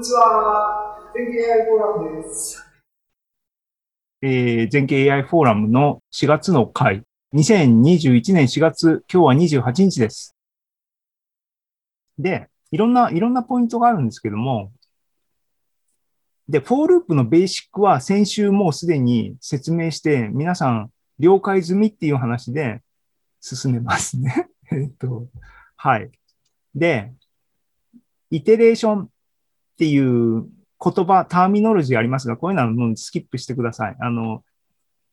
にちは。全経 AI フォーラムです。えー、全経 AI フォーラムの4月の回。2021年4月、今日は28日です。で、いろんな、いろんなポイントがあるんですけども、で、フォーループのベーシックは先週もうすでに説明して、皆さん了解済みっていう話で進めますね。えっと、はい。で、イテレーションっていう言葉、ターミノロジーありますが、こういうのはもうスキップしてください。あの、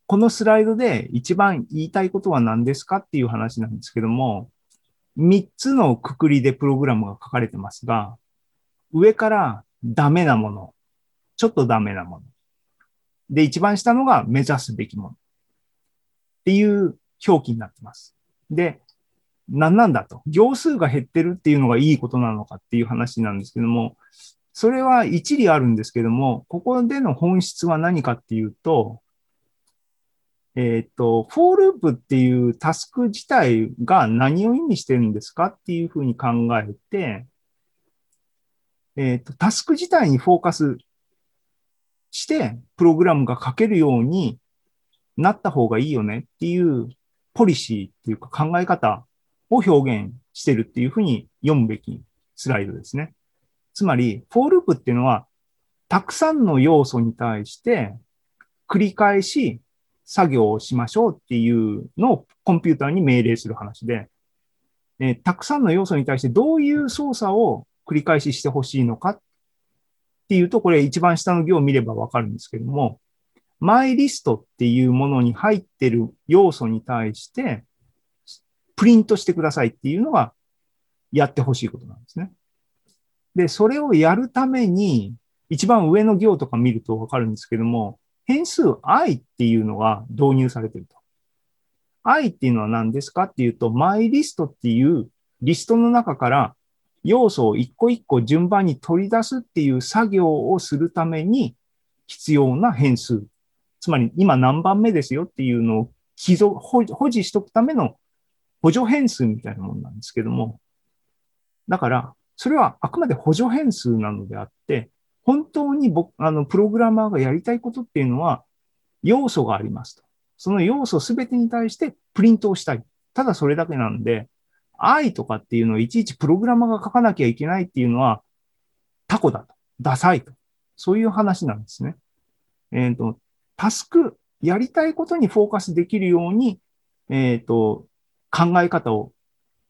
このスライドで一番言いたいことは何ですかっていう話なんですけども、3つのくくりでプログラムが書かれてますが、上からダメなもの、ちょっとダメなもの。で、一番下のが目指すべきもの。っていう表記になってます。で、何なんだと。行数が減ってるっていうのがいいことなのかっていう話なんですけども、それは一理あるんですけども、ここでの本質は何かっていうと、えっ、ー、と、フォーループっていうタスク自体が何を意味してるんですかっていうふうに考えて、えっ、ー、と、タスク自体にフォーカスして、プログラムが書けるようになった方がいいよねっていうポリシーっていうか考え方を表現してるっていうふうに読むべきスライドですね。つまり、フォーループっていうのは、たくさんの要素に対して繰り返し作業をしましょうっていうのをコンピューターに命令する話で、えたくさんの要素に対してどういう操作を繰り返ししてほしいのかっていうと、これ一番下の行を見ればわかるんですけども、マイリストっていうものに入ってる要素に対して、プリントしてくださいっていうのがやってほしいことなんですね。で、それをやるために、一番上の行とか見るとわかるんですけども、変数 i っていうのが導入されてると。i っていうのは何ですかっていうと、マイリストっていうリストの中から要素を一個一個順番に取り出すっていう作業をするために必要な変数。つまり今何番目ですよっていうのを保持しとくための補助変数みたいなものなんですけども、だから、それはあくまで補助変数なのであって、本当に僕、あの、プログラマーがやりたいことっていうのは、要素がありますと。その要素すべてに対してプリントをしたい。ただそれだけなんで、 i とかっていうのをいちいちプログラマーが書かなきゃいけないっていうのは、タコだと。ダサいと。そういう話なんですね。えっ、ー、と、タスク、やりたいことにフォーカスできるように、えっ、ー、と、考え方を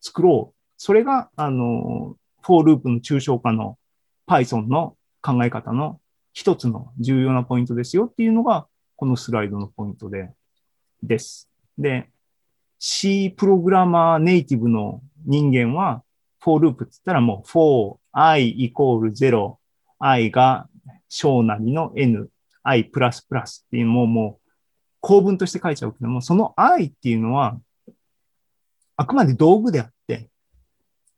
作ろう。それが、あの、フォーループの抽象化の Python の考え方の一つの重要なポイントですよっていうのが、このスライドのポイントで、です。で、C プログラマーネイティブの人間は、フォーループって言ったらもう for i イコール0、i が小なりの n、i プラスプラスっていうのももう構文として書いちゃうけども、その i っていうのはあくまで道具であって、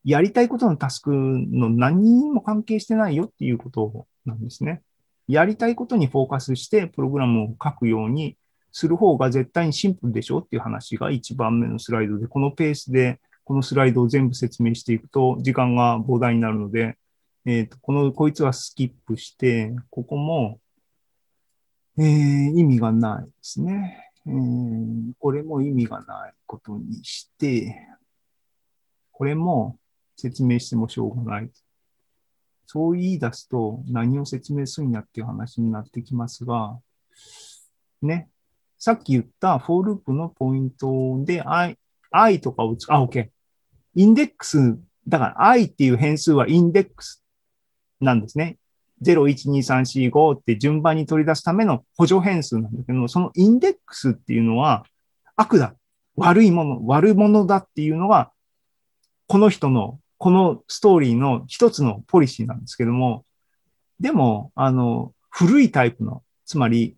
やりたいことのタスクの何にも関係してないよっていうことなんですね。やりたいことにフォーカスしてプログラムを書くようにする方が絶対にシンプルでしょうっていう話が一番目のスライドで、このペースでこのスライドを全部説明していくと時間が膨大になるので、えっ、ー、と、この、こいつはスキップして、ここも、えー、意味がないですね。えー、これも意味がないことにして、これも説明してもしょうがない。そう言い出すと何を説明するんやっていう話になってきますが、ね。さっき言ったフォーループのポイントで i, i とかを使う、あ、OK。インデックス、だから i っていう変数はインデックスなんですね。0,1,2,3,4,5って順番に取り出すための補助変数なんだけど、そのインデックスっていうのは悪だ。悪いもの、悪者だっていうのが、この人の、このストーリーの一つのポリシーなんですけども、でも、あの、古いタイプの、つまり、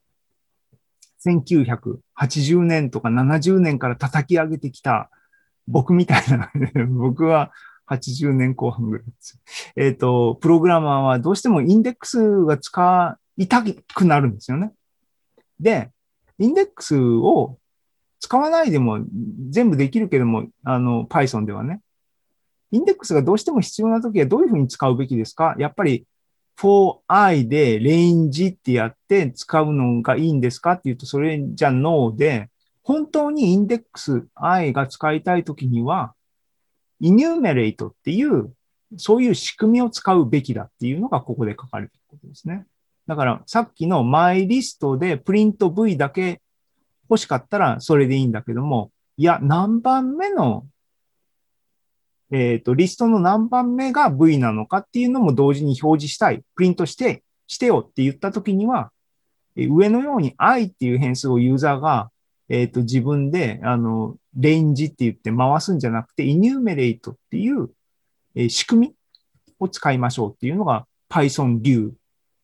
1980年とか70年から叩き上げてきた僕みたいな 僕は80年後半ぐらいです。えっ、ー、と、プログラマーはどうしてもインデックスが使いたくなるんですよね。で、インデックスを使わないでも全部できるけども、あの、Python ではね。インデックスがどうしても必要なときはどういうふうに使うべきですか？やっぱり、for i でレンジってやって使うのがいいんですかっていうと、それじゃ no で、本当にインデックス i が使いたいときには、enumerate っていう、そういう仕組みを使うべきだっていうのがここで書かれていることですね。だからさっきの my リストでプリント v だけ欲しかったらそれでいいんだけども、いや、何番目の、えっ、と、リストの何番目が v なのかっていうのも同時に表示したい。プリントして、してよって言ったときには、上のように i っていう変数をユーザーが、えっ、と、自分で、あの、レンジって言って回すんじゃなくて、enumerate っていう、え仕組みを使いましょうっていうのが Python 流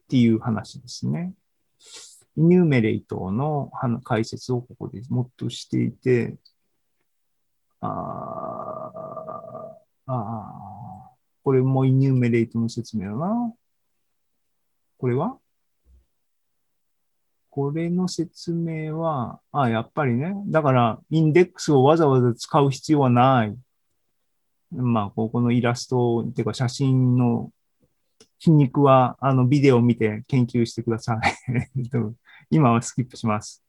っていう話ですね。enumerate の解説をここでもっとしていて、あーあ、これも enumerate の説明だな。これは？これの説明は、あ、やっぱりね。だから、インデックスをわざわざ使う必要はない。まあ、ここのイラスト、っていうか写真の皮肉は、あの、ビデオを見て研究してください。今はスキップします。